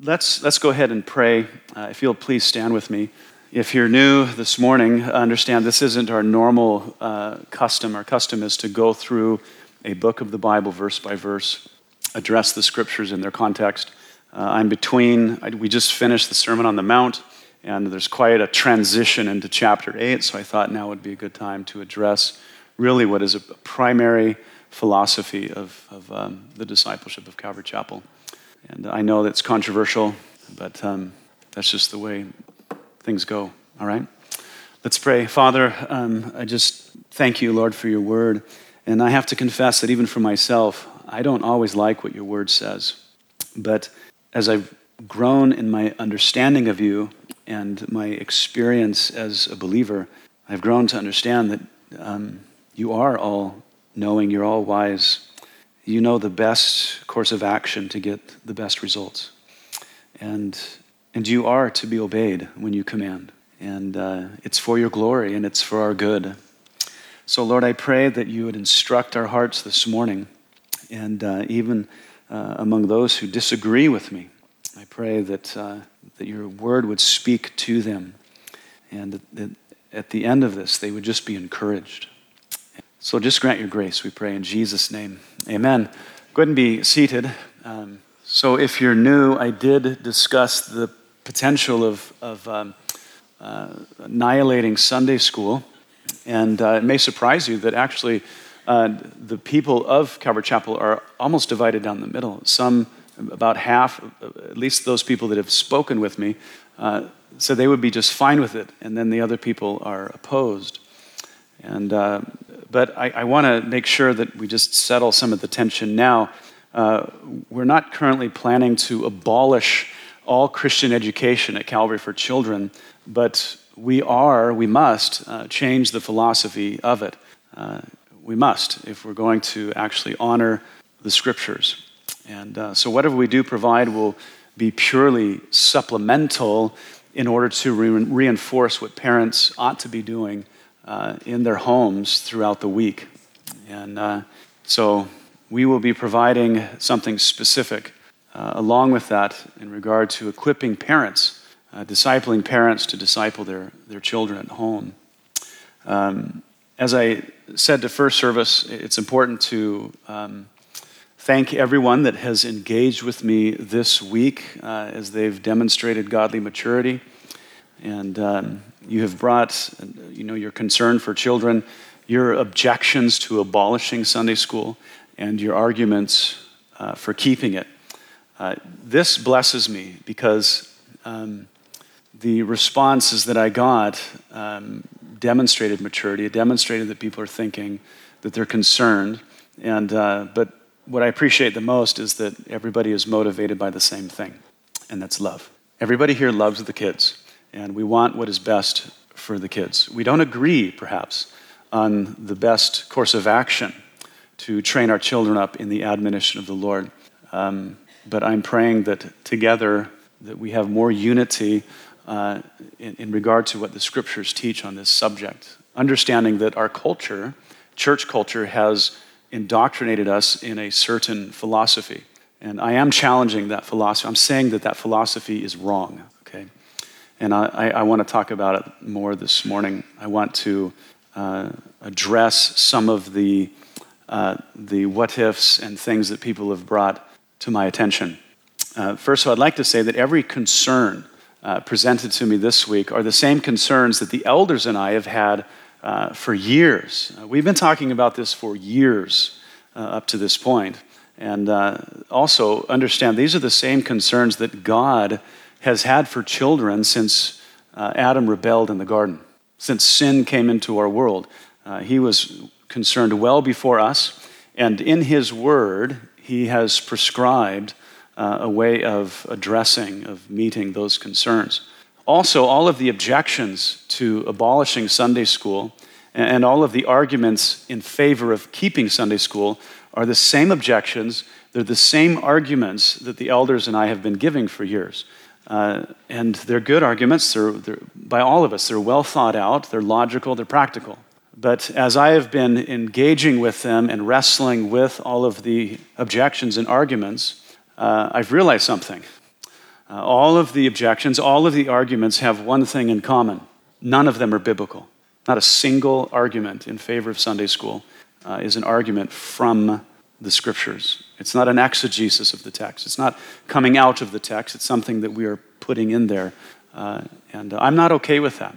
Let's, let's go ahead and pray. Uh, if you'll please stand with me. If you're new this morning, understand this isn't our normal uh, custom. Our custom is to go through a book of the Bible verse by verse, address the scriptures in their context. Uh, I'm between, I, we just finished the Sermon on the Mount, and there's quite a transition into chapter 8, so I thought now would be a good time to address really what is a primary philosophy of, of um, the discipleship of Calvary Chapel. And I know that's controversial, but um, that's just the way things go, all right? Let's pray. Father, um, I just thank you, Lord, for your word. And I have to confess that even for myself, I don't always like what your word says. But as I've grown in my understanding of you and my experience as a believer, I've grown to understand that um, you are all knowing, you're all wise, you know the best course of action to get the best results. And, and you are to be obeyed when you command. And uh, it's for your glory and it's for our good. So, Lord, I pray that you would instruct our hearts this morning. And uh, even uh, among those who disagree with me, I pray that, uh, that your word would speak to them. And that, at the end of this, they would just be encouraged. So just grant your grace, we pray in Jesus' name. Amen. Go ahead and be seated. Um, so, if you're new, I did discuss the potential of, of um, uh, annihilating Sunday school. And uh, it may surprise you that actually uh, the people of Calvary Chapel are almost divided down the middle. Some, about half, at least those people that have spoken with me, uh, said they would be just fine with it, and then the other people are opposed. And uh, but I, I want to make sure that we just settle some of the tension now. Uh, we're not currently planning to abolish all Christian education at Calvary for Children, but we are, we must uh, change the philosophy of it. Uh, we must if we're going to actually honor the scriptures. And uh, so, whatever we do provide will be purely supplemental in order to re- reinforce what parents ought to be doing uh, in their homes throughout the week. And uh, so we will be providing something specific uh, along with that in regard to equipping parents, uh, discipling parents to disciple their, their children at home. Um, as I said to first service, it's important to um, thank everyone that has engaged with me this week uh, as they've demonstrated godly maturity. And um, you have brought, you know, your concern for children, your objections to abolishing Sunday school, and your arguments uh, for keeping it. Uh, this blesses me because um, the responses that I got um, demonstrated maturity. It demonstrated that people are thinking, that they're concerned. And, uh, but what I appreciate the most is that everybody is motivated by the same thing, and that's love. Everybody here loves the kids and we want what is best for the kids. We don't agree, perhaps, on the best course of action to train our children up in the admonition of the Lord. Um, but I'm praying that together that we have more unity uh, in, in regard to what the scriptures teach on this subject. Understanding that our culture, church culture, has indoctrinated us in a certain philosophy. And I am challenging that philosophy. I'm saying that that philosophy is wrong. And I, I want to talk about it more this morning. I want to uh, address some of the, uh, the what ifs and things that people have brought to my attention. Uh, first of all, I'd like to say that every concern uh, presented to me this week are the same concerns that the elders and I have had uh, for years. Uh, we've been talking about this for years up to this point. And also understand these are the same concerns that God has had for children since uh, Adam rebelled in the garden, since sin came into our world. Uh, he was concerned well before us, and in his word, he has prescribed uh, a way of addressing, of meeting those concerns. Also, all of the objections to abolishing Sunday school and all of the arguments in favor of keeping Sunday school are the same objections. They're the same arguments that the elders and I have been giving for years. Uh, and they're good arguments. They're, they're, by all of us, they're well thought out, they're logical, they're practical. But as I have been engaging with them and wrestling with all of the objections and arguments, uh, I've realized something. Uh, all of the objections, all of the arguments have one thing in common none of them are biblical. Not a single argument in favor of Sunday school uh, is an argument from the scriptures. It's not an exegesis of the text. It's not coming out of the text. It's something that we are putting in there. Uh, and I'm not okay with that.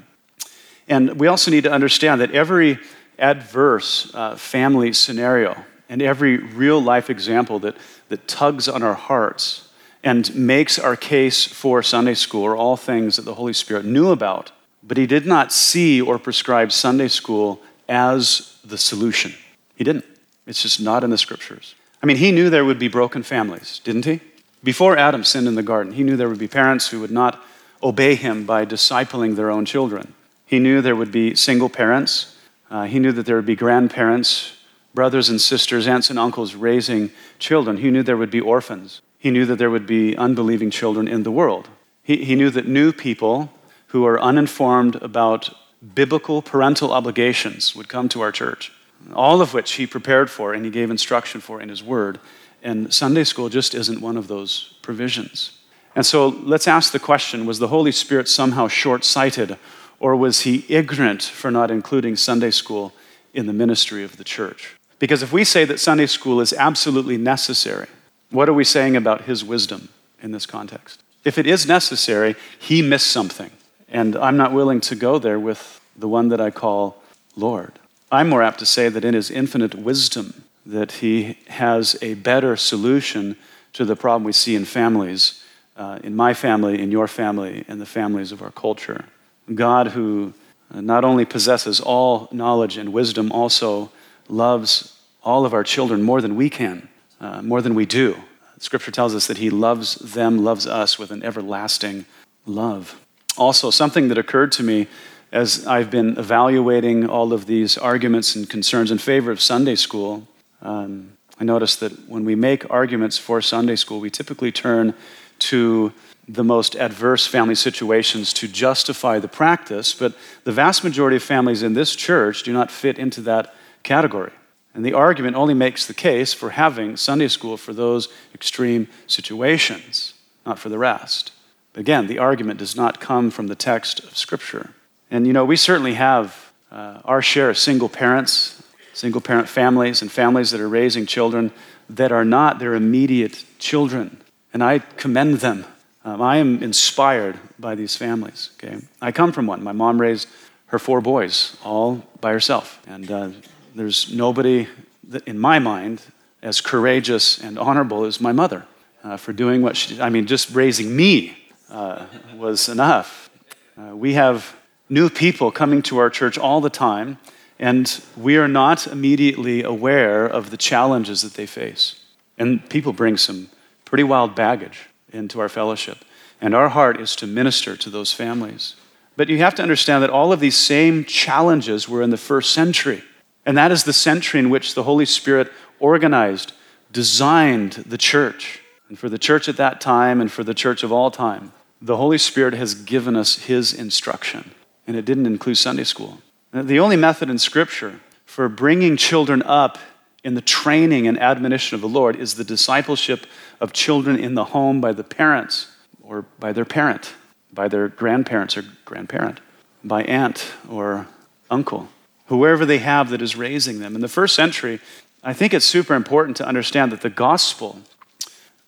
And we also need to understand that every adverse uh, family scenario and every real life example that, that tugs on our hearts and makes our case for Sunday school are all things that the Holy Spirit knew about, but He did not see or prescribe Sunday school as the solution. He didn't. It's just not in the scriptures. I mean, He knew there would be broken families, didn't He? Before Adam sinned in the garden, He knew there would be parents who would not obey Him by discipling their own children. He knew there would be single parents. Uh, he knew that there would be grandparents, brothers and sisters, aunts and uncles raising children. He knew there would be orphans. He knew that there would be unbelieving children in the world. He, he knew that new people who are uninformed about biblical parental obligations would come to our church, all of which he prepared for and he gave instruction for in his word. And Sunday school just isn't one of those provisions. And so let's ask the question was the Holy Spirit somehow short sighted or was he ignorant for not including Sunday school in the ministry of the church? Because if we say that Sunday school is absolutely necessary, what are we saying about his wisdom in this context? If it is necessary, he missed something. And I'm not willing to go there with the one that I call Lord. I'm more apt to say that in his infinite wisdom, that he has a better solution to the problem we see in families, uh, in my family, in your family, in the families of our culture. God, who uh, not only possesses all knowledge and wisdom, also loves all of our children more than we can, uh, more than we do. Scripture tells us that He loves them, loves us with an everlasting love. Also, something that occurred to me as I've been evaluating all of these arguments and concerns in favor of Sunday school, um, I noticed that when we make arguments for Sunday school, we typically turn to the most adverse family situations to justify the practice, but the vast majority of families in this church do not fit into that category. And the argument only makes the case for having Sunday school for those extreme situations, not for the rest. Again, the argument does not come from the text of Scripture. And you know, we certainly have uh, our share of single parents, single parent families, and families that are raising children that are not their immediate children. And I commend them um, I am inspired by these families. Okay, I come from one. My mom raised her four boys all by herself, and uh, there's nobody that, in my mind as courageous and honorable as my mother uh, for doing what she. I mean, just raising me uh, was enough. Uh, we have new people coming to our church all the time, and we are not immediately aware of the challenges that they face. And people bring some pretty wild baggage into our fellowship. And our heart is to minister to those families. But you have to understand that all of these same challenges were in the first century. And that is the century in which the Holy Spirit organized, designed the church. And for the church at that time and for the church of all time, the Holy Spirit has given us His instruction. And it didn't include Sunday school. The only method in Scripture for bringing children up in the training and admonition of the Lord is the discipleship of children in the home by the parents or by their parent, by their grandparents or grandparent, by aunt or uncle, whoever they have that is raising them. In the first century, I think it's super important to understand that the gospel,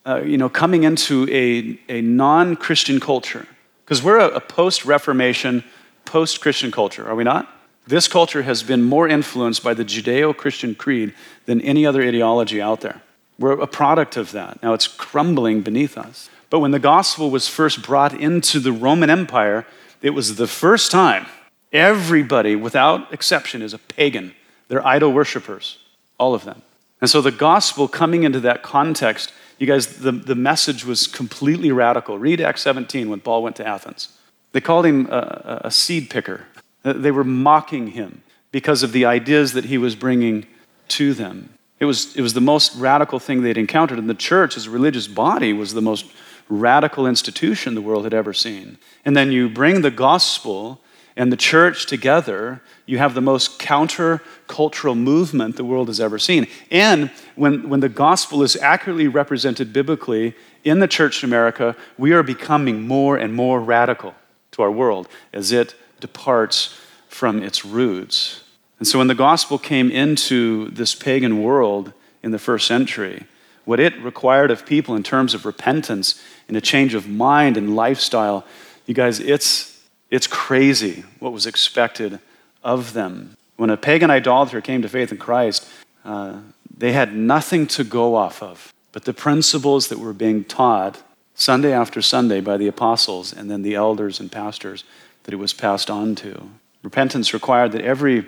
uh, you know, coming into a, a non Christian culture, because we're a, a post Reformation, post Christian culture, are we not? This culture has been more influenced by the Judeo Christian creed than any other ideology out there. We're a product of that. Now it's crumbling beneath us. But when the gospel was first brought into the Roman Empire, it was the first time everybody, without exception, is a pagan. They're idol worshippers, all of them. And so the gospel coming into that context, you guys, the, the message was completely radical. Read Acts 17 when Paul went to Athens. They called him a, a seed picker. They were mocking him because of the ideas that he was bringing to them. It was, it was the most radical thing they'd encountered. And the church, as a religious body, was the most radical institution the world had ever seen. And then you bring the gospel and the church together, you have the most counter-cultural movement the world has ever seen. And when, when the gospel is accurately represented biblically in the church in America, we are becoming more and more radical our world as it departs from its roots. And so when the gospel came into this pagan world in the first century, what it required of people in terms of repentance and a change of mind and lifestyle, you guys, it's, it's crazy what was expected of them. When a pagan idolater came to faith in Christ, uh, they had nothing to go off of but the principles that were being taught Sunday after Sunday by the apostles and then the elders and pastors that it was passed on to. Repentance required that every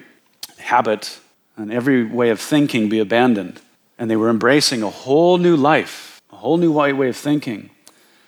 habit and every way of thinking be abandoned. And they were embracing a whole new life, a whole new way of thinking.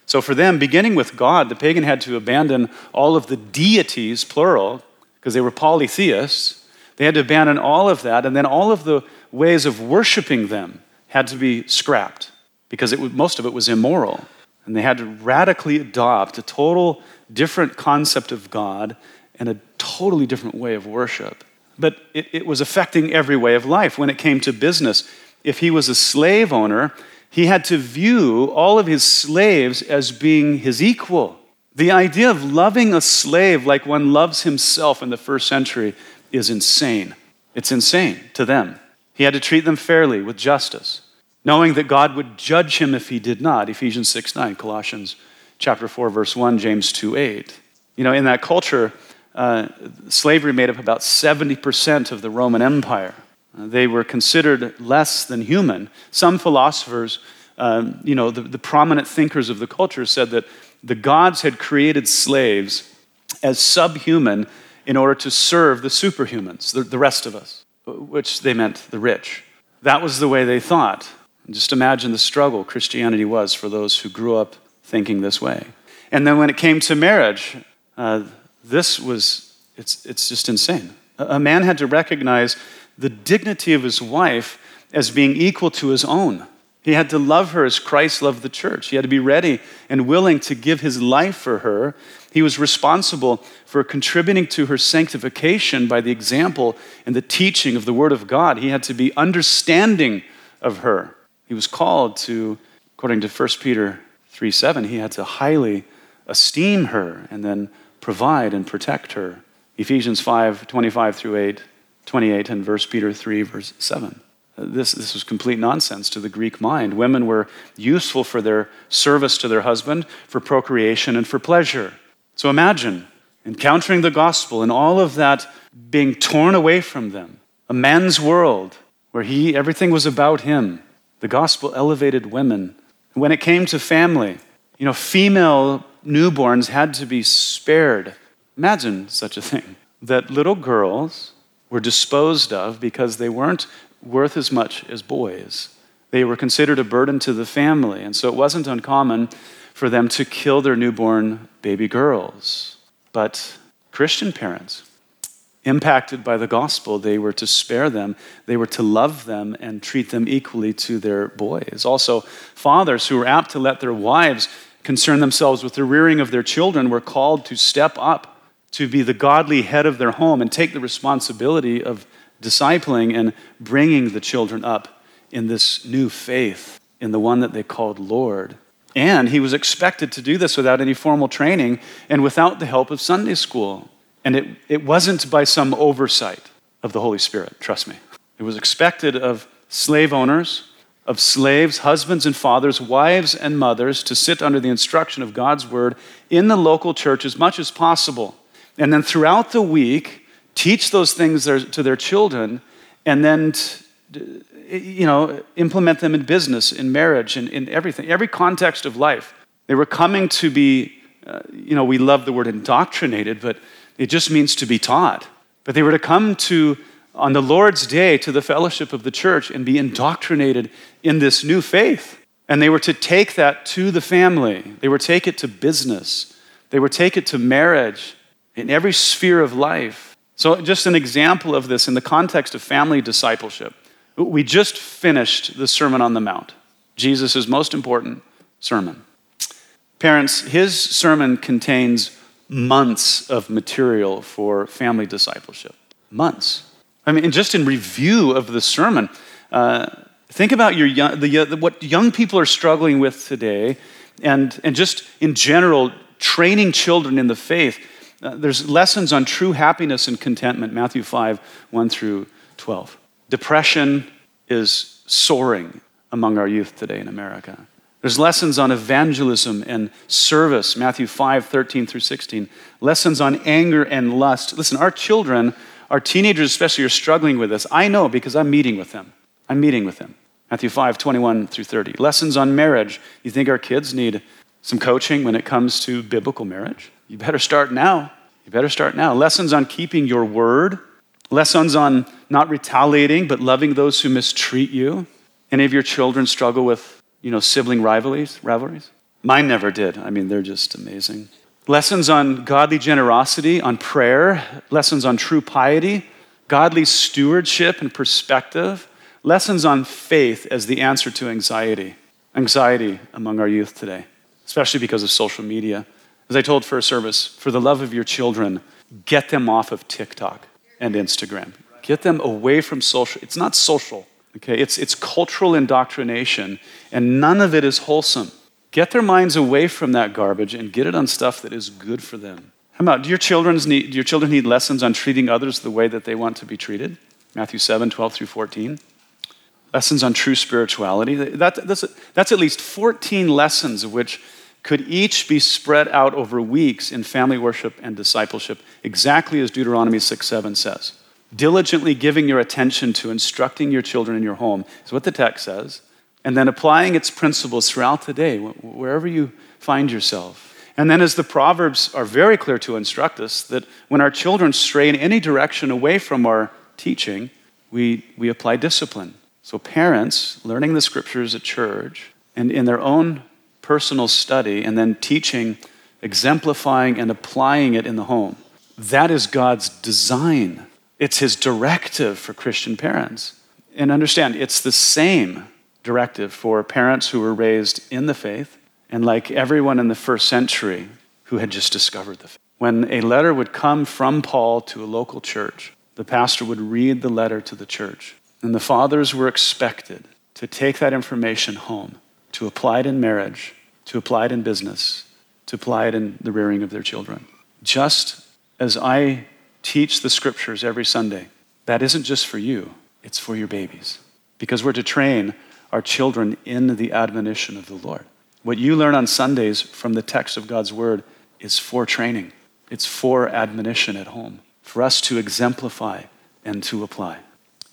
So, for them, beginning with God, the pagan had to abandon all of the deities, plural, because they were polytheists. They had to abandon all of that, and then all of the ways of worshiping them had to be scrapped because it, most of it was immoral. And they had to radically adopt a total different concept of God and a totally different way of worship. But it, it was affecting every way of life. When it came to business, if he was a slave owner, he had to view all of his slaves as being his equal. The idea of loving a slave like one loves himself in the first century is insane. It's insane to them. He had to treat them fairly with justice, knowing that God would judge him if he did not. Ephesians 6 9, Colossians chapter 4, verse 1, James 2 8. You know, in that culture, uh, slavery made up about 70% of the Roman Empire. Uh, they were considered less than human. Some philosophers, um, you know, the, the prominent thinkers of the culture said that the gods had created slaves as subhuman in order to serve the superhumans, the, the rest of us, which they meant the rich. That was the way they thought. Just imagine the struggle Christianity was for those who grew up thinking this way. And then when it came to marriage, uh, this was, it's, it's just insane. A man had to recognize the dignity of his wife as being equal to his own. He had to love her as Christ loved the church. He had to be ready and willing to give his life for her. He was responsible for contributing to her sanctification by the example and the teaching of the Word of God. He had to be understanding of her. He was called to, according to 1 Peter 3 7, he had to highly esteem her and then provide and protect her. Ephesians 5 25 through 8, 28, and verse Peter 3, verse 7. Uh, this, this was complete nonsense to the Greek mind. Women were useful for their service to their husband, for procreation, and for pleasure. So imagine encountering the gospel and all of that being torn away from them. A man's world where he, everything was about him. The gospel elevated women. When it came to family, you know, female newborns had to be spared. Imagine such a thing that little girls were disposed of because they weren't worth as much as boys. They were considered a burden to the family, and so it wasn't uncommon for them to kill their newborn baby girls. But Christian parents, impacted by the gospel, they were to spare them, they were to love them and treat them equally to their boys. Also, fathers who were apt to let their wives concern themselves with the rearing of their children were called to step up to be the godly head of their home and take the responsibility of discipling and bringing the children up in this new faith in the one that they called Lord. And he was expected to do this without any formal training and without the help of Sunday school. And it, it wasn't by some oversight of the Holy Spirit, trust me. It was expected of slave owners, of slaves, husbands and fathers, wives and mothers to sit under the instruction of God's word in the local church as much as possible. And then throughout the week, teach those things to their children, and then, you know, implement them in business, in marriage, and in everything, every context of life. They were coming to be, uh, you know, we love the word indoctrinated, but it just means to be taught. But they were to come to on the Lord's day to the fellowship of the church and be indoctrinated in this new faith. And they were to take that to the family. They were to take it to business. They were to take it to marriage in every sphere of life. So, just an example of this in the context of family discipleship. We just finished the Sermon on the Mount, Jesus' most important sermon. Parents, his sermon contains months of material for family discipleship. Months. I mean, just in review of the sermon, uh, Think about your young, the, what young people are struggling with today, and, and just in general, training children in the faith. Uh, there's lessons on true happiness and contentment, Matthew 5, 1 through 12. Depression is soaring among our youth today in America. There's lessons on evangelism and service, Matthew 5, 13 through 16. Lessons on anger and lust. Listen, our children, our teenagers especially, are struggling with this. I know because I'm meeting with them. I'm meeting with them. Matthew 5, 21 through 30. Lessons on marriage. You think our kids need some coaching when it comes to biblical marriage? You better start now. You better start now. Lessons on keeping your word. Lessons on not retaliating, but loving those who mistreat you. Any of your children struggle with you know, sibling rivalries, rivalries? Mine never did. I mean, they're just amazing. Lessons on godly generosity, on prayer, lessons on true piety, godly stewardship and perspective, lessons on faith as the answer to anxiety. Anxiety among our youth today, especially because of social media. As I told First Service, for the love of your children, get them off of TikTok and Instagram. Get them away from social. It's not social. Okay, it's, it's cultural indoctrination, and none of it is wholesome. Get their minds away from that garbage and get it on stuff that is good for them. How about, do your, children's need, do your children need lessons on treating others the way that they want to be treated? Matthew 7, 12 through 14. Lessons on true spirituality. That, that's, that's at least 14 lessons which could each be spread out over weeks in family worship and discipleship, exactly as Deuteronomy 6, 7 says diligently giving your attention to instructing your children in your home, is what the text says, and then applying its principles throughout the day, wherever you find yourself. And then, as the Proverbs are very clear to instruct us, that when our children stray in any direction away from our teaching, we, we apply discipline. So, parents learning the scriptures at church and in their own personal study, and then teaching, exemplifying, and applying it in the home. That is God's design it's his directive for Christian parents. And understand, it's the same directive for parents who were raised in the faith and like everyone in the first century who had just discovered the faith. When a letter would come from Paul to a local church, the pastor would read the letter to the church. And the fathers were expected to take that information home, to apply it in marriage, to apply it in business, to apply it in the rearing of their children. Just as I teach the scriptures every Sunday, that isn't just for you, it's for your babies. Because we're to train our children in the admonition of the Lord. What you learn on Sundays from the text of God's word is for training, it's for admonition at home, for us to exemplify and to apply.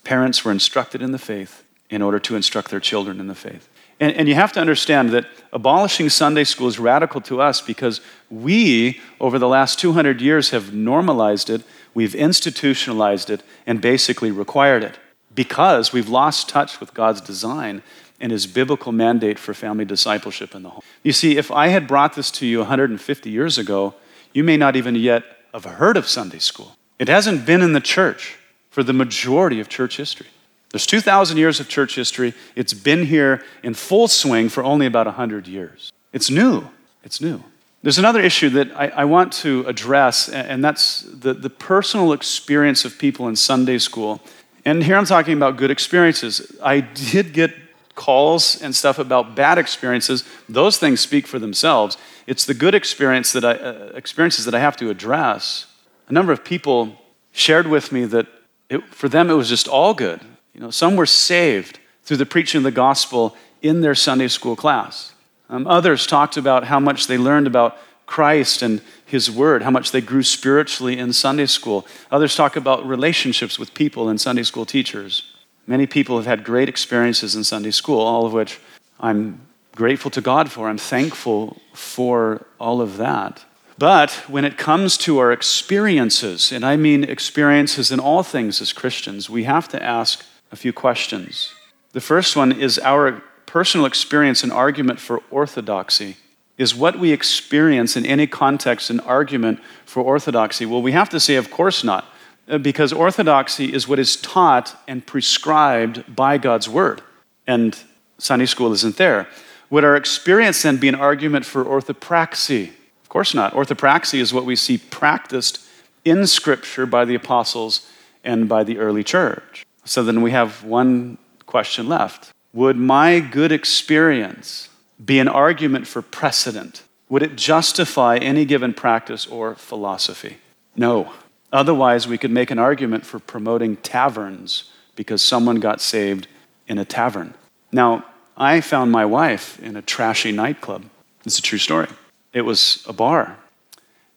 Parents were instructed in the faith in order to instruct their children in the faith. And, and, you have to understand that abolishing Sunday school is radical to us because we, over the last 200 years, have normalized it We've institutionalized it and basically required it because we've lost touch with God's design and his biblical mandate for family discipleship in the home. You see, if I had brought this to you 150 years ago, you may not even yet have heard of Sunday school. It hasn't been in the church for the majority of church history. There's 2,000 years of church history. It's been here in full swing for only about 100 years. It's new. It's new. There's another issue that I, I, want to address, and that's the, the personal experience of people in Sunday school. And here I'm talking about good experiences. I did get calls and stuff about bad experiences. Those things speak for themselves. It's the good experience that I, uh, experiences that I have to address. A number of people shared with me that it, for them it was just all good. You know, some were saved through the preaching of the gospel in their Sunday school class. Um, others talked about how much they learned about Christ and His Word, how much they grew spiritually in Sunday school. Others talk about relationships with people and Sunday school teachers. Many people have had great experiences in Sunday school, all of which I'm grateful to God for. I'm thankful for all of that. But when it comes to our experiences, and I mean experiences in all things as Christians, we have to ask a few questions. The first one is our personal experience and argument for orthodoxy is what we experience in any context an argument for orthodoxy? Well, we have to say, of course not, uh, because orthodoxy is what is taught and prescribed by God's word. And Sunday school isn't there. Would our experience then be an argument for orthopraxy? Of course not. Orthopraxy is what we see practiced in Scripture by the apostles and by the early church. So then we have one question left would my good experience be an argument for precedent? Would it justify any given practice or philosophy? No. Otherwise, we could make an argument for promoting taverns because someone got saved in a tavern. Now, I found my wife in a trashy nightclub. It's a true story. It was a bar.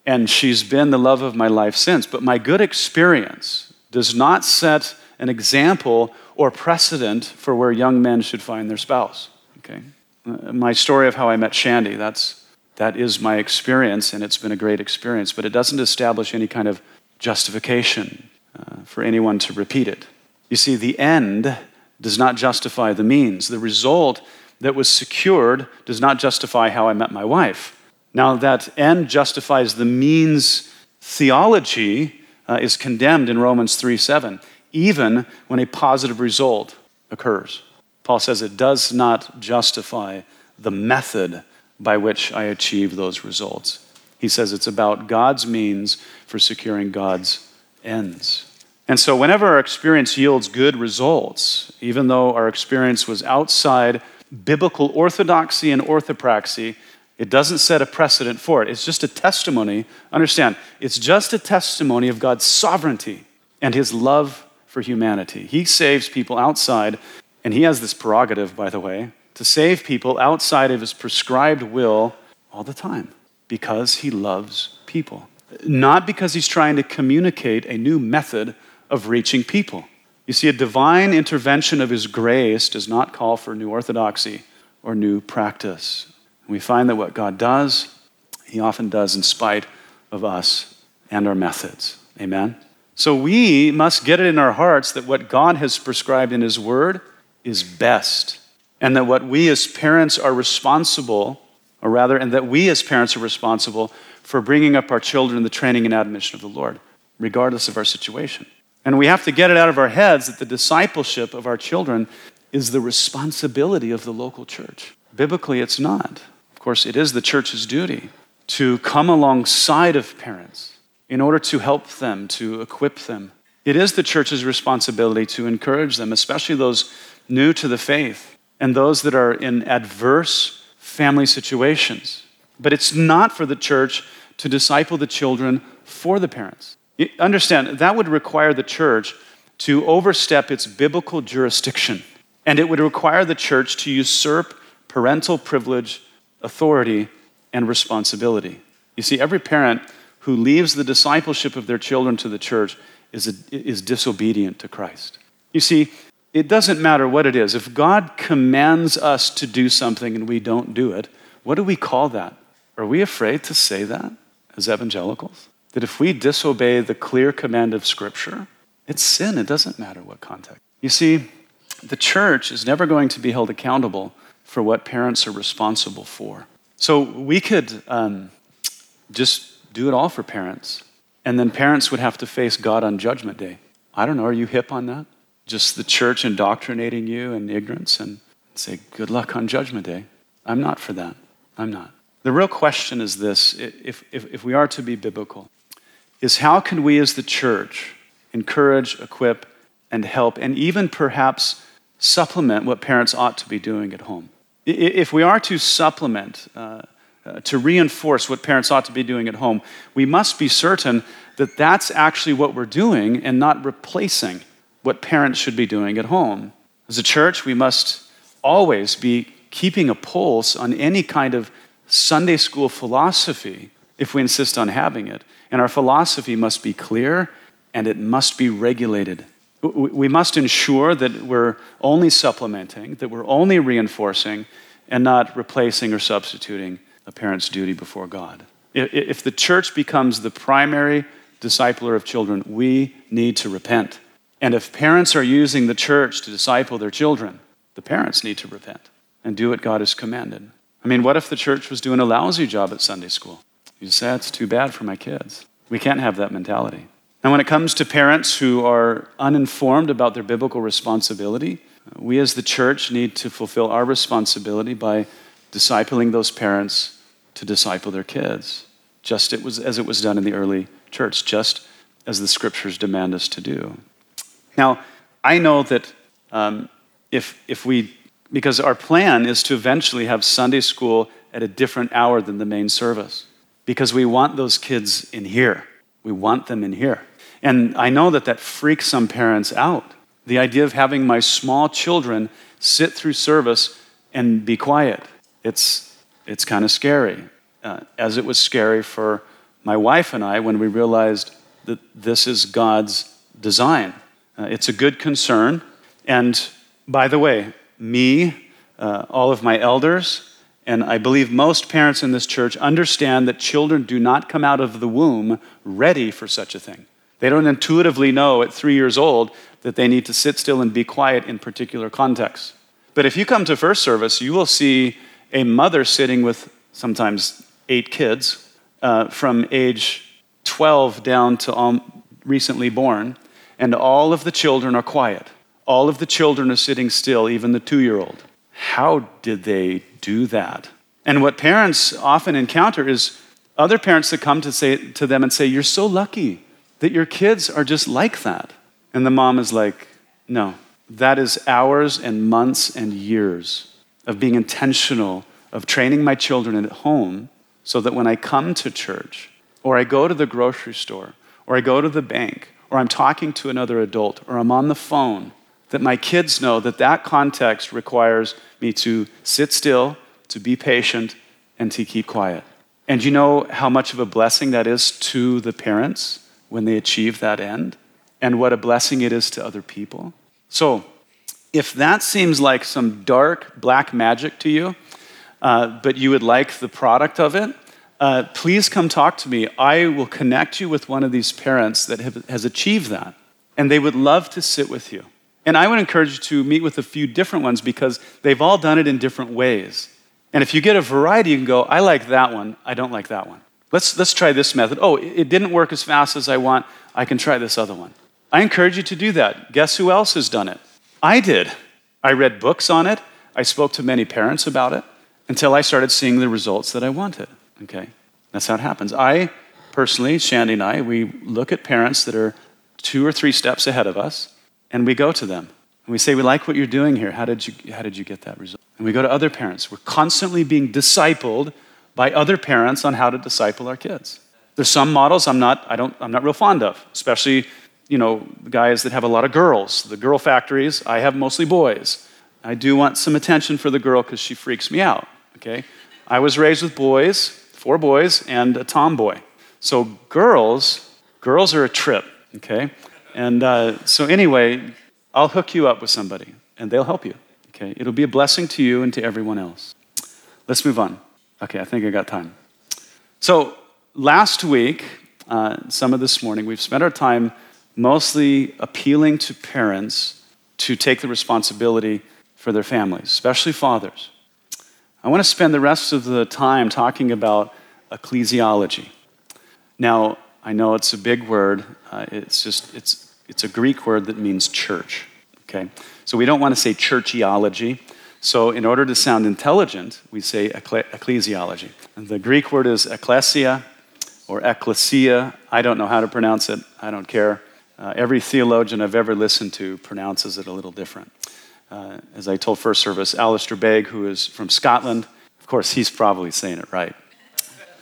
And she's been the love of my life since. But my good experience does not set an example or precedent for where young men should find their spouse. Okay? Uh, my story of how I met Shandy, that's, that is my experience, and it's been a great experience, but it doesn't establish any kind of justification uh, for anyone to repeat it. You see, the end does not justify the means. The result that was secured does not justify how I met my wife. Now, that end justifies the means theology uh, is condemned in Romans 3 7 even when a positive result occurs. Paul says it does not justify the method by which I achieve those results. He says it's about God's means for securing God's ends. And so, whenever our experience yields good results, even though our experience was outside biblical orthodoxy and orthopraxy, it doesn't set a precedent for it. It's just a testimony. Understand, it's just a testimony of God's sovereignty and his love for humanity. He saves people outside, and he has this prerogative, by the way, to save people outside of his prescribed will all the time because he loves people. Not because he's trying to communicate a new method of reaching people. You see, a divine intervention of his grace does not call for new orthodoxy or new practice. We find that what God does, he often does in spite of us and our methods. Amen? So we must get it in our hearts that what God has prescribed in His Word is best. And that what we as parents are responsible, or rather, and that we as parents are responsible for bringing up our children in the training and admonition of the Lord, regardless of our situation. And we have to get it out of our heads that the discipleship of our children is the responsibility of the local church. Biblically, it's not. Of course, it is the church's duty to come alongside of parents in order to help them, to equip them. It is the church's responsibility to encourage them, especially those new to the faith and those that are in adverse family situations. But it's not for the church to disciple the children for the parents. You understand, that would require the church to overstep its biblical jurisdiction, and it would require the church to usurp parental privilege, authority, and responsibility. You see, every parent who leaves the discipleship of their children to the church is, a, is disobedient to Christ. You see, it doesn't matter what it is. If God commands us to do something and we don't do it, what do we call that? Are we afraid to say that as evangelicals? That if we disobey the clear command of Scripture, it's sin. It doesn't matter what context. You see, the church is never going to be held accountable for what parents are responsible for. So we could um, just do it all for parents. And then parents would have to face God on Judgment Day. I don't know, are you hip on that? Just the church indoctrinating you in ignorance and say, good luck on Judgment Day. I'm not for that. I'm not. The real question is this if, if, if we are to be biblical, is how can we as the church encourage, equip, and help, and even perhaps supplement what parents ought to be doing at home? If we are to supplement, uh, uh, to reinforce what parents ought to be doing at home, we must be certain that that's actually what we're doing and not replacing what parents should be doing at home. As a church, we must always be keeping a pulse on any kind of Sunday school philosophy if we insist on having it. And our philosophy must be clear and it must be regulated. We must ensure that we're only supplementing, that we're only reinforcing, and not replacing or substituting a parent's duty before God. If the church becomes the primary discipler of children, we need to repent. And if parents are using the church to disciple their children, the parents need to repent and do what God has commanded. I mean, what if the church was doing a lousy job at Sunday school? You say, that's too bad for my kids. We can't have that mentality. And when it comes to parents who are uninformed about their biblical responsibility, we as the church need to fulfill our responsibility by discipling those parents to disciple their kids, just it was, as it was done in the early church, just as the scriptures demand us to do. Now, I know that um, if, if we Because our plan is to eventually have Sunday school at a different hour than the main service. Because we want those kids in here. We want them in here. And I know that that freaks some parents out. The idea of having my small children sit through service and be quiet. It's, it's kind of scary, uh, as it was scary for my wife and I when we realized that this is God's design. Uh, it's a good concern. And by the way, me, uh, all of my elders, and I believe most parents in this church understand that children do not come out of the womb ready for such a thing. They don't intuitively know at three years old that they need to sit still and be quiet in particular contexts. But if you come to first service, you will see a mother sitting with sometimes eight kids uh, from age 12 down to recently born, and all of the children are quiet. All of the children are sitting still, even the two year old. How did they do that? And what parents often encounter is other parents that come to, say, to them and say, You're so lucky that your kids are just like that. And the mom is like, No, that is hours and months and years of being intentional, of training my children at home so that when I come to church, or I go to the grocery store, or I go to the bank, or I'm talking to another adult, or I'm on the phone, that my kids know that that context requires me to sit still, to be patient, and to keep quiet. And you know how much of a blessing that is to the parents when they achieve that end? And what a blessing it is to other people? So, if that seems like some dark black magic to you, uh, but you would like the product of it, uh, please come talk to me. I will connect you with one of these parents that have, has achieved that, and they would love to sit with you. And I would encourage you to meet with a few different ones because they've all done it in different ways. And if you get a variety, you can go, I like that one, I don't like that one. Let's, let's try this method. Oh, it didn't work as fast as I want, I can try this other one. I encourage you to do that. Guess who else has done it? I did. I read books on it, I spoke to many parents about it until I started seeing the results that I wanted. Okay? That's how it happens. I personally, Shandy and I, we look at parents that are two or three steps ahead of us and we go to them and we say, We like what you're doing here. How did you, how did you get that result? And we go to other parents. We're constantly being discipled by other parents on how to disciple our kids. There's some models I'm not, I don't, I'm not real fond of, especially you know, guys that have a lot of girls. The girl factories, I have mostly boys. I do want some attention for the girl because she freaks me out, okay? I was raised with boys, four boys, and a tomboy. So girls, girls are a trip, okay? And uh, so, anyway, I'll hook you up with somebody and they'll help you. Okay? It'll be a blessing to you and to everyone else. Let's move on. Okay, I think I got time. So, last week, uh, some of this morning, we've spent our time mostly appealing to parents to take the responsibility for their families, especially fathers. I want to spend the rest of the time talking about ecclesiology. Now, I know it's a big word. Uh, it's just, it's, it's a Greek word that means church. Okay? So we don't want to say churchiology. So in order to sound intelligent, we say ecclesiology. And the Greek word is ecclesia or ecclesia. I don't know how to pronounce it. I don't care. Uh, every theologian I've ever listened to pronounces it a little different. Uh, as I told first service, Alistair Begg, who is from Scotland, of course, he's probably saying it right.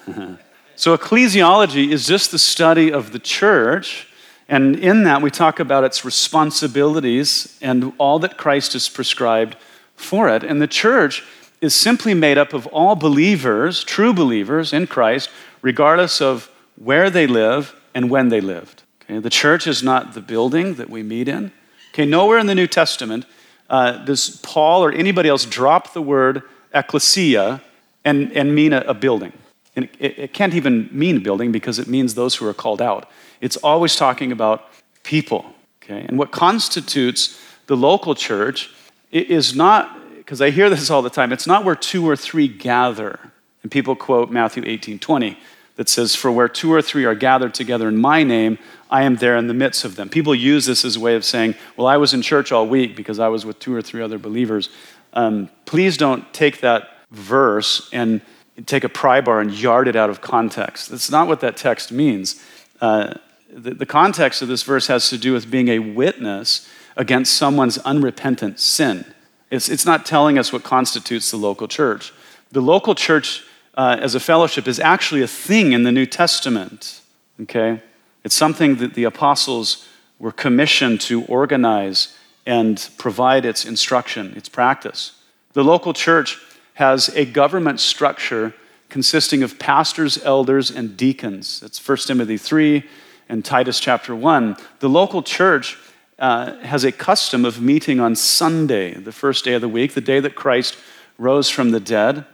So, ecclesiology is just the study of the church. And in that, we talk about its responsibilities and all that Christ has prescribed for it. And the church is simply made up of all believers, true believers in Christ, regardless of where they live and when they lived. Okay? The church is not the building that we meet in. Okay, nowhere in the New Testament uh, does Paul or anybody else drop the word ecclesia and, and mean a, a building. And it, it can't even mean a building because it means those who are called out. It's always talking about people. Okay? And what constitutes the local church is not, because I hear this all the time, it's not where two or three gather. And people quote Matthew 18 20 that says, For where two or three are gathered together in my name, I am there in the midst of them. People use this as a way of saying, Well, I was in church all week because I was with two or three other believers. Um, please don't take that verse and take a pry bar and yard it out of context. That's not what that text means. Uh, the, the context of this verse has to do with being a witness against someone's unrepentant sin. It's, it's not telling us what constitutes the local church. The local church uh, as a fellowship is actually a thing in the New Testament, okay? It's something that the apostles were commissioned to organize and provide its instruction, its practice. The local church has a government structure consisting of pastors, elders, and deacons. That's 1 Timothy 3 and Titus chapter 1. The local church uh, has a custom of meeting on Sunday, the first day of the week, the day that Christ rose from the dead.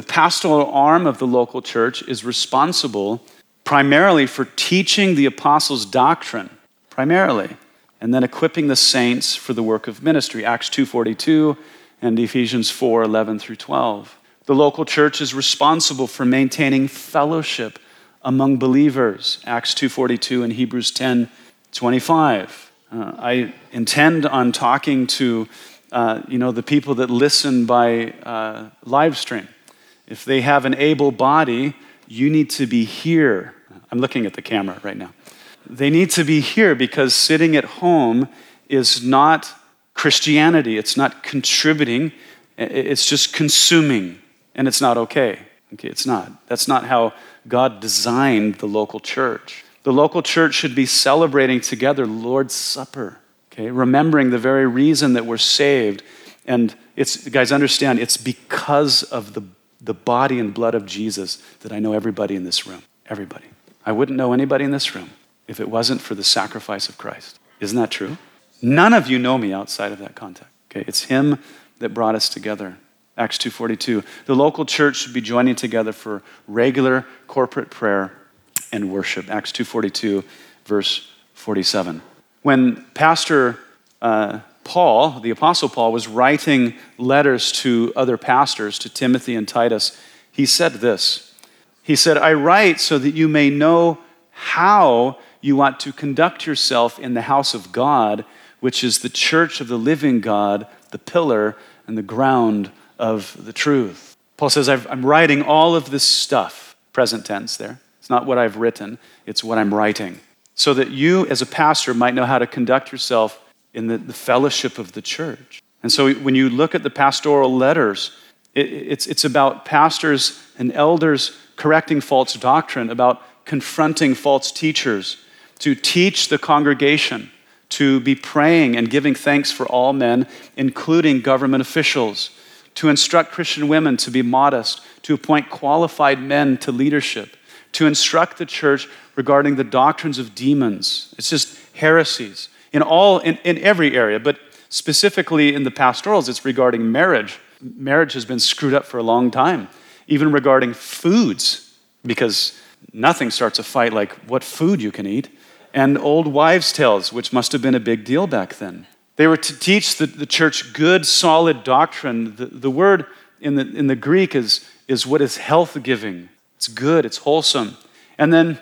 The pastoral arm of the local church is responsible primarily for teaching the apostles' doctrine, primarily, and then equipping the saints for the work of ministry. Acts 2:42 and Ephesians 4:11 through 12. The local church is responsible for maintaining fellowship among believers. Acts 2:42 and Hebrews 10:25. Uh, I intend on talking to uh, you know the people that listen by uh, live stream. If they have an able body, you need to be here. I'm looking at the camera right now. They need to be here because sitting at home is not Christianity. It's not contributing, it's just consuming, and it's not okay. Okay, it's not. That's not how God designed the local church. The local church should be celebrating together Lord's Supper, okay, remembering the very reason that we're saved. And it's, guys, understand, it's because of the, the body and blood of Jesus that I know everybody in this room. Everybody. I wouldn't know anybody in this room if it wasn't for the sacrifice of Christ. Isn't that true? None of you know me outside of that context. Okay, it's him that brought us together. Acts 2:42. The local church should be joining together for regular corporate prayer and worship. Acts 2:42, verse 47. When Pastor uh, Paul, the Apostle Paul, was writing letters to other pastors, to Timothy and Titus, he said this. He said, I write so that you may know how you ought to conduct yourself in the house of God which is the church of the living God, the pillar and the ground of the truth. Paul says, i am writing all of this stuff, present tense there. It's not what I've written, it's what I'm writing. So that you, as a pastor, might know how to conduct yourself in the, the fellowship of the church. And so when you look at the pastoral letters, it, it's, it's about pastors and elders correcting false doctrine, about confronting false teachers, to teach the congregation to be praying and giving thanks for all men, including government officials, to instruct Christian women to be modest, to appoint qualified men to leadership, to instruct the church regarding the doctrines of demons. It's just heresies in all in, in every area, but specifically in the pastorals, it's regarding marriage. Marriage has been screwed up for a long time, even regarding foods, because nothing starts a fight like what food you can eat and old wives' tales, which must have been a big deal back then. They were to teach the, the church good, solid doctrine. The, the word in the, in the Greek is, is what is health giving. It's good, it's wholesome. And then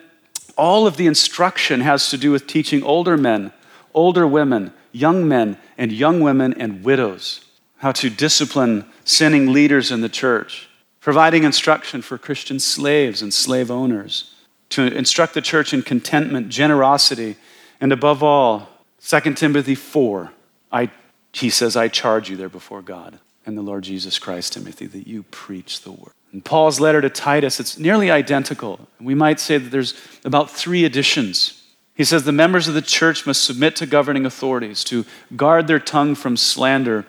all of the instruction has to do with teaching older men, older women, young men, and young women and widows how to discipline sinning leaders in the church, providing instruction for Christian slaves and slave owners to instruct the church in contentment, generosity, and above all, 2 Timothy 4, I, he says, I charge you there before God and the Lord Jesus Christ, Timothy, that you preach the word. In Paul's letter to Titus, it's nearly identical. We might say that there's about three additions. He says the members of the church must submit to governing authorities, to guard their tongue from slander,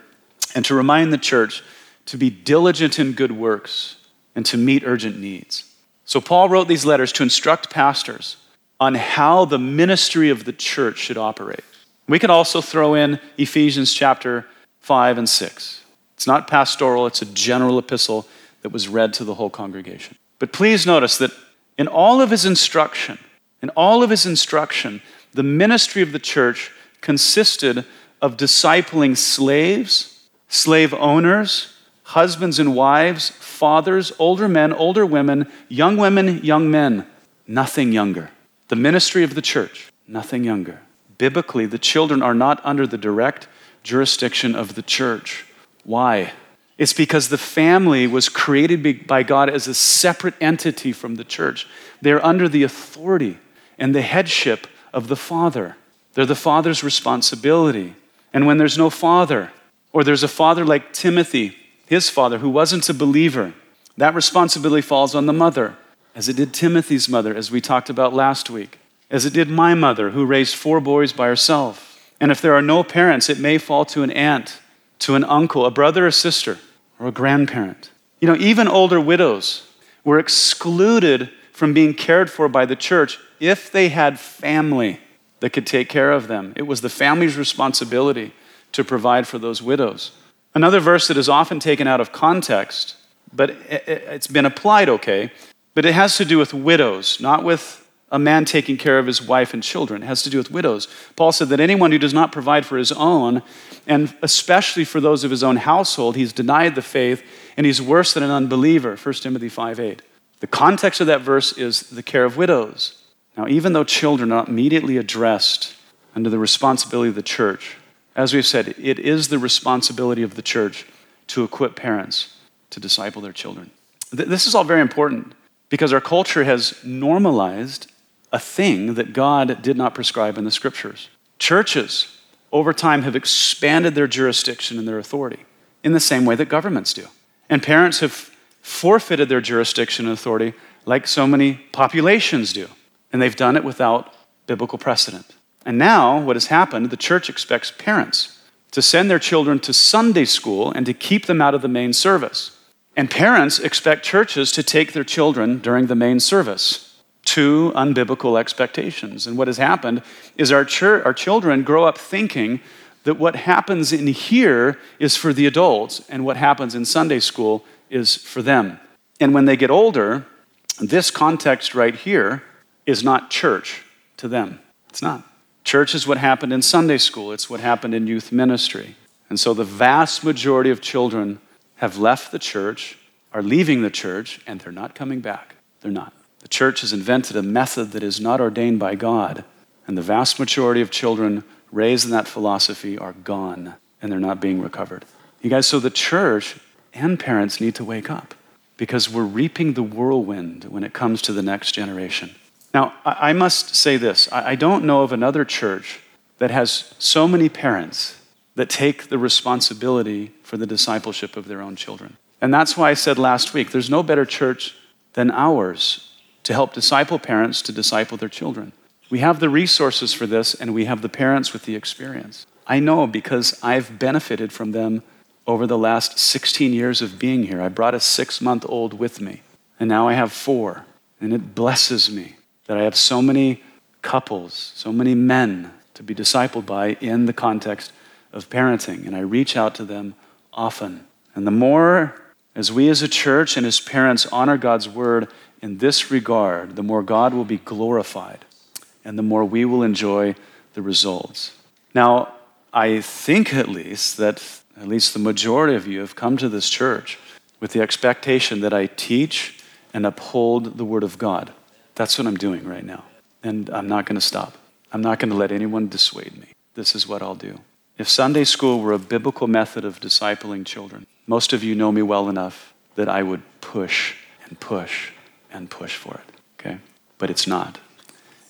and to remind the church to be diligent in good works and to meet urgent needs. So, Paul wrote these letters to instruct pastors on how the ministry of the church should operate. We could also throw in Ephesians chapter 5 and 6. It's not pastoral, it's a general epistle that was read to the whole congregation. But please notice that in all of his instruction, in all of his instruction, the ministry of the church consisted of discipling slaves, slave owners, husbands and wives, fathers, older men, older women, young women, young men, nothing younger. The ministry of the church, nothing younger. Biblically, the children are not under the direct jurisdiction of the church. Why? It's because the family was created by God as a separate entity from the church. They're under the authority and the headship of the father. They're the father's responsibility. And when there's no father, Or there's a father like Timothy, his father, who wasn't a believer. That responsibility falls on the mother, as it did Timothy's mother, as we talked about last week, as it did my mother, who raised four boys by herself. And if there are no parents, it may fall to an aunt, to an uncle, a brother or sister, or a grandparent. You know, even older widows were excluded from being cared for by the church if they had family that could take care of them. It was the family's responsibility to provide for those widows. Another verse that is often taken out of context, but it's been applied okay, but it has to do with widows, not with a man taking care of his wife and children. It has to do with widows. Paul said that anyone who does not provide for his own, and especially for those of his own household, he's denied the faith and he's worse than an unbeliever. 1 Timothy 5 8. The context of that verse is the care of widows. Now, even though children are not immediately addressed under the responsibility of the church, as we've said, it is the responsibility of the church to equip parents to disciple their children. This is all very important because our culture has normalized a thing that God did not prescribe in the scriptures. Churches, over time, have expanded their jurisdiction and their authority in the same way that governments do. And parents have forfeited their jurisdiction and authority like so many populations do. And they've done it without biblical precedent. And now, what has happened, the church expects parents to send their children to Sunday school and to keep them out of the main service. And parents expect churches to take their children during the main service. Two unbiblical expectations. And what has happened is our, our children grow up thinking that what happens in here is for the adults, and what happens in Sunday school is for them. And when they get older, this context right here is not church to them. It's not. Church is what happened in Sunday school, it's what happened in youth ministry. And so the vast majority of children have left the church, are leaving the church, and they're not coming back. They're not. The church has invented a method that is not ordained by God, and the vast majority of children raised in that philosophy are gone and they're not being recovered. You guys, so the church and parents need to wake up because we're reaping the whirlwind when it comes to the next generation. Now, I must say this I don't know of another church that has so many parents that take the responsibility for the discipleship of their own children. And that's why I said last week there's no better church than ours to help disciple parents to disciple their children. We have the resources for this, and we have the parents with the experience. I know because I've benefited from them over the last 16 years of being here. I brought a six month old with me, and now I have four. And it blesses me that I have so many couples, so many men to be discipled by in the context of parenting. And I reach out to them often. And the more, as we as a church and as parents honor God's word in this regard, the more God will be glorified and the more we will enjoy the results. Now, I think at least that at least the majority of you have come to this church with the expectation that I teach and uphold the Word of God. That's what I'm doing right now. And I'm not going to stop. I'm not going to let anyone dissuade me. This is what I'll do. If Sunday school were a biblical method of discipling children, most of you know me well enough that I would push and push and push for it. Okay? But it's not.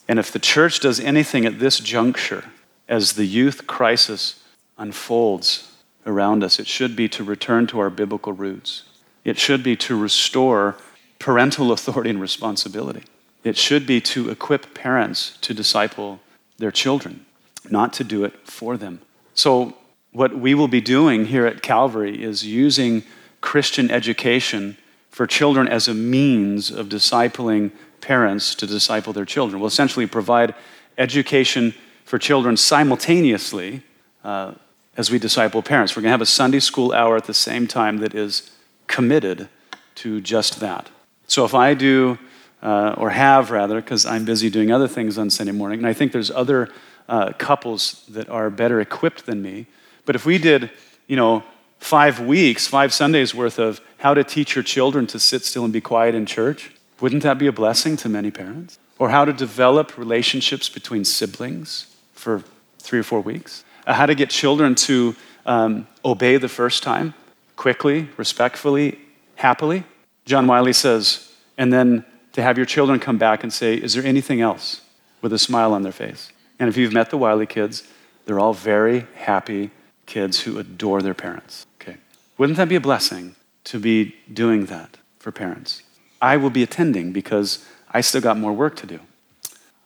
And if the church does anything at this juncture, as the youth crisis unfolds around us, it should be to return to our biblical roots. It should be to restore parental authority and responsibility. It should be to equip parents to disciple their children, not to do it for them. So, what we will be doing here at Calvary is using Christian education for children as a means of discipling parents to disciple their children. We'll essentially provide education for children simultaneously uh, as we disciple parents. We're going to have a Sunday school hour at the same time that is committed to just that. So if I do uh, or have rather, because I'm busy doing other things on Sunday morning. And I think there's other uh, couples that are better equipped than me. But if we did, you know, five weeks, five Sundays worth of how to teach your children to sit still and be quiet in church, wouldn't that be a blessing to many parents? Or how to develop relationships between siblings for three or four weeks? Uh, how to get children to um, obey the first time quickly, respectfully, happily? John Wiley says, and then to have your children come back and say, Is there anything else? with a smile on their face. And if you've met the Wiley kids, they're all very happy kids who adore their parents. Okay. Wouldn't that be a blessing to be doing that for parents? I will be attending because I still got more work to do.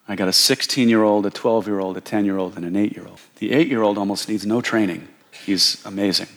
I got a 16 year old, a 12 year old, a 10 year old, and an 8 year old. The 8 year old almost needs no training. He's amazing.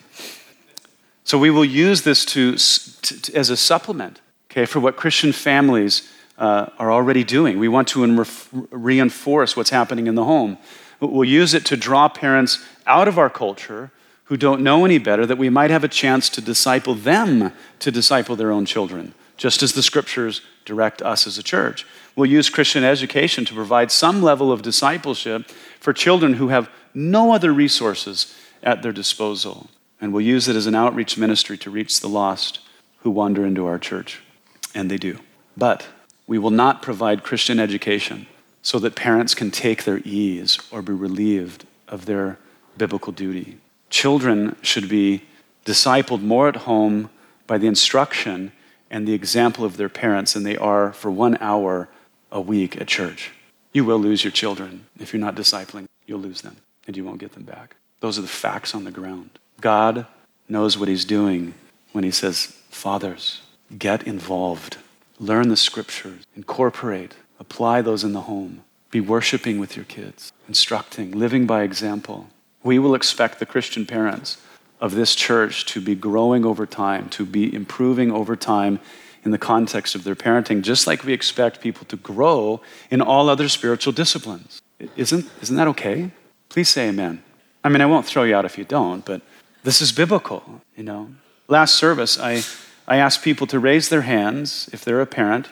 So we will use this to, to as a supplement, okay, for what Christian families uh, are already doing. We want to reinforce what's happening in the home. We'll use it to draw parents out of our culture who don't know any better, that we might have a chance to disciple them to disciple their own children, just as the scriptures direct us as a church. We'll use Christian education to provide some level of discipleship for children who have no other resources at their disposal. And we'll use it as an outreach ministry to reach the lost who wander into our church. And they do. But we will not provide Christian education so that parents can take their ease or be relieved of their biblical duty. Children should be discipled more at home by the instruction and the example of their parents than they are for one hour a week at church. You will lose your children. If you're not discipling, you'll lose them and you won't get them back. Those are the facts on the ground. God knows what He's doing when He says, Fathers, get involved, learn the scriptures, incorporate, apply those in the home, be worshiping with your kids, instructing, living by example. We will expect the Christian parents of this church to be growing over time, to be improving over time in the context of their parenting, just like we expect people to grow in all other spiritual disciplines. Isn't, isn't that okay? Please say amen. I mean, I won't throw you out if you don't, but this is biblical, you know. Last service, I, I ask people to raise their hands if they're a parent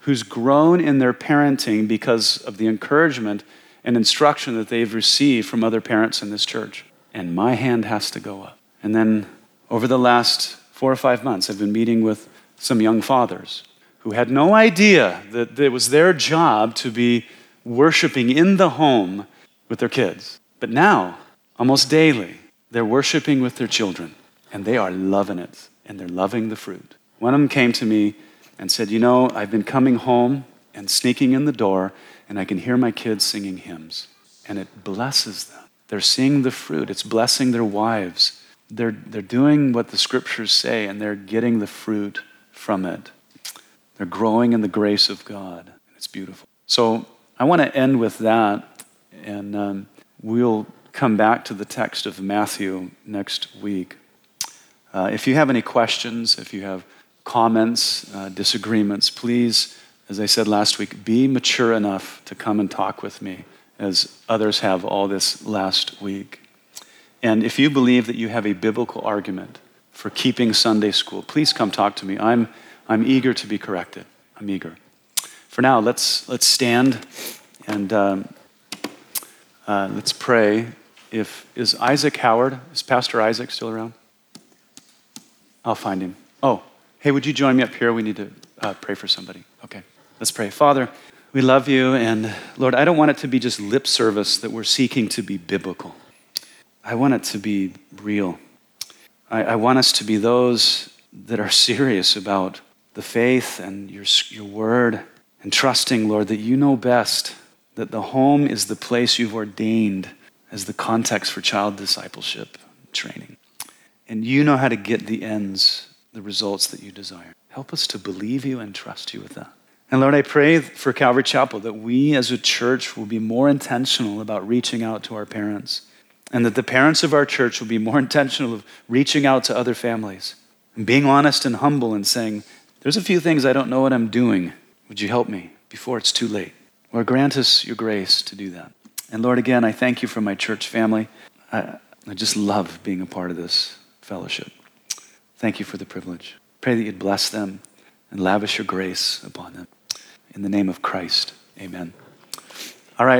who's grown in their parenting because of the encouragement and instruction that they've received from other parents in this church. And my hand has to go up. And then over the last four or five months, I've been meeting with some young fathers who had no idea that it was their job to be worshiping in the home with their kids. But now, almost daily, they're worshiping with their children, and they are loving it, and they're loving the fruit. One of them came to me and said, You know, I've been coming home and sneaking in the door, and I can hear my kids singing hymns, and it blesses them. They're seeing the fruit, it's blessing their wives. They're, they're doing what the scriptures say, and they're getting the fruit from it. They're growing in the grace of God. It's beautiful. So I want to end with that, and um, we'll come back to the text of Matthew next week. Uh, if you have any questions, if you have comments, uh, disagreements, please, as I said last week, be mature enough to come and talk with me, as others have all this last week. And if you believe that you have a biblical argument for keeping Sunday school, please come talk to me. I'm, I'm eager to be corrected. I'm eager. For now, let's, let's stand and um, uh, let's pray if is Isaac Howard, is Pastor Isaac still around? I'll find him. Oh, hey, would you join me up here? We need to uh, pray for somebody. Okay, let's pray. Father, we love you, and Lord, I don't want it to be just lip service that we're seeking to be biblical. I want it to be real. I, I want us to be those that are serious about the faith and your, your word and trusting, Lord, that you know best, that the home is the place you've ordained as the context for child discipleship training. And you know how to get the ends, the results that you desire. Help us to believe you and trust you with that. And Lord, I pray for Calvary Chapel that we as a church will be more intentional about reaching out to our parents, and that the parents of our church will be more intentional of reaching out to other families and being honest and humble and saying, There's a few things I don't know what I'm doing. Would you help me before it's too late? Lord, grant us your grace to do that. And Lord, again, I thank you for my church family. I, I just love being a part of this fellowship. Thank you for the privilege. Pray that you'd bless them and lavish your grace upon them. In the name of Christ, amen.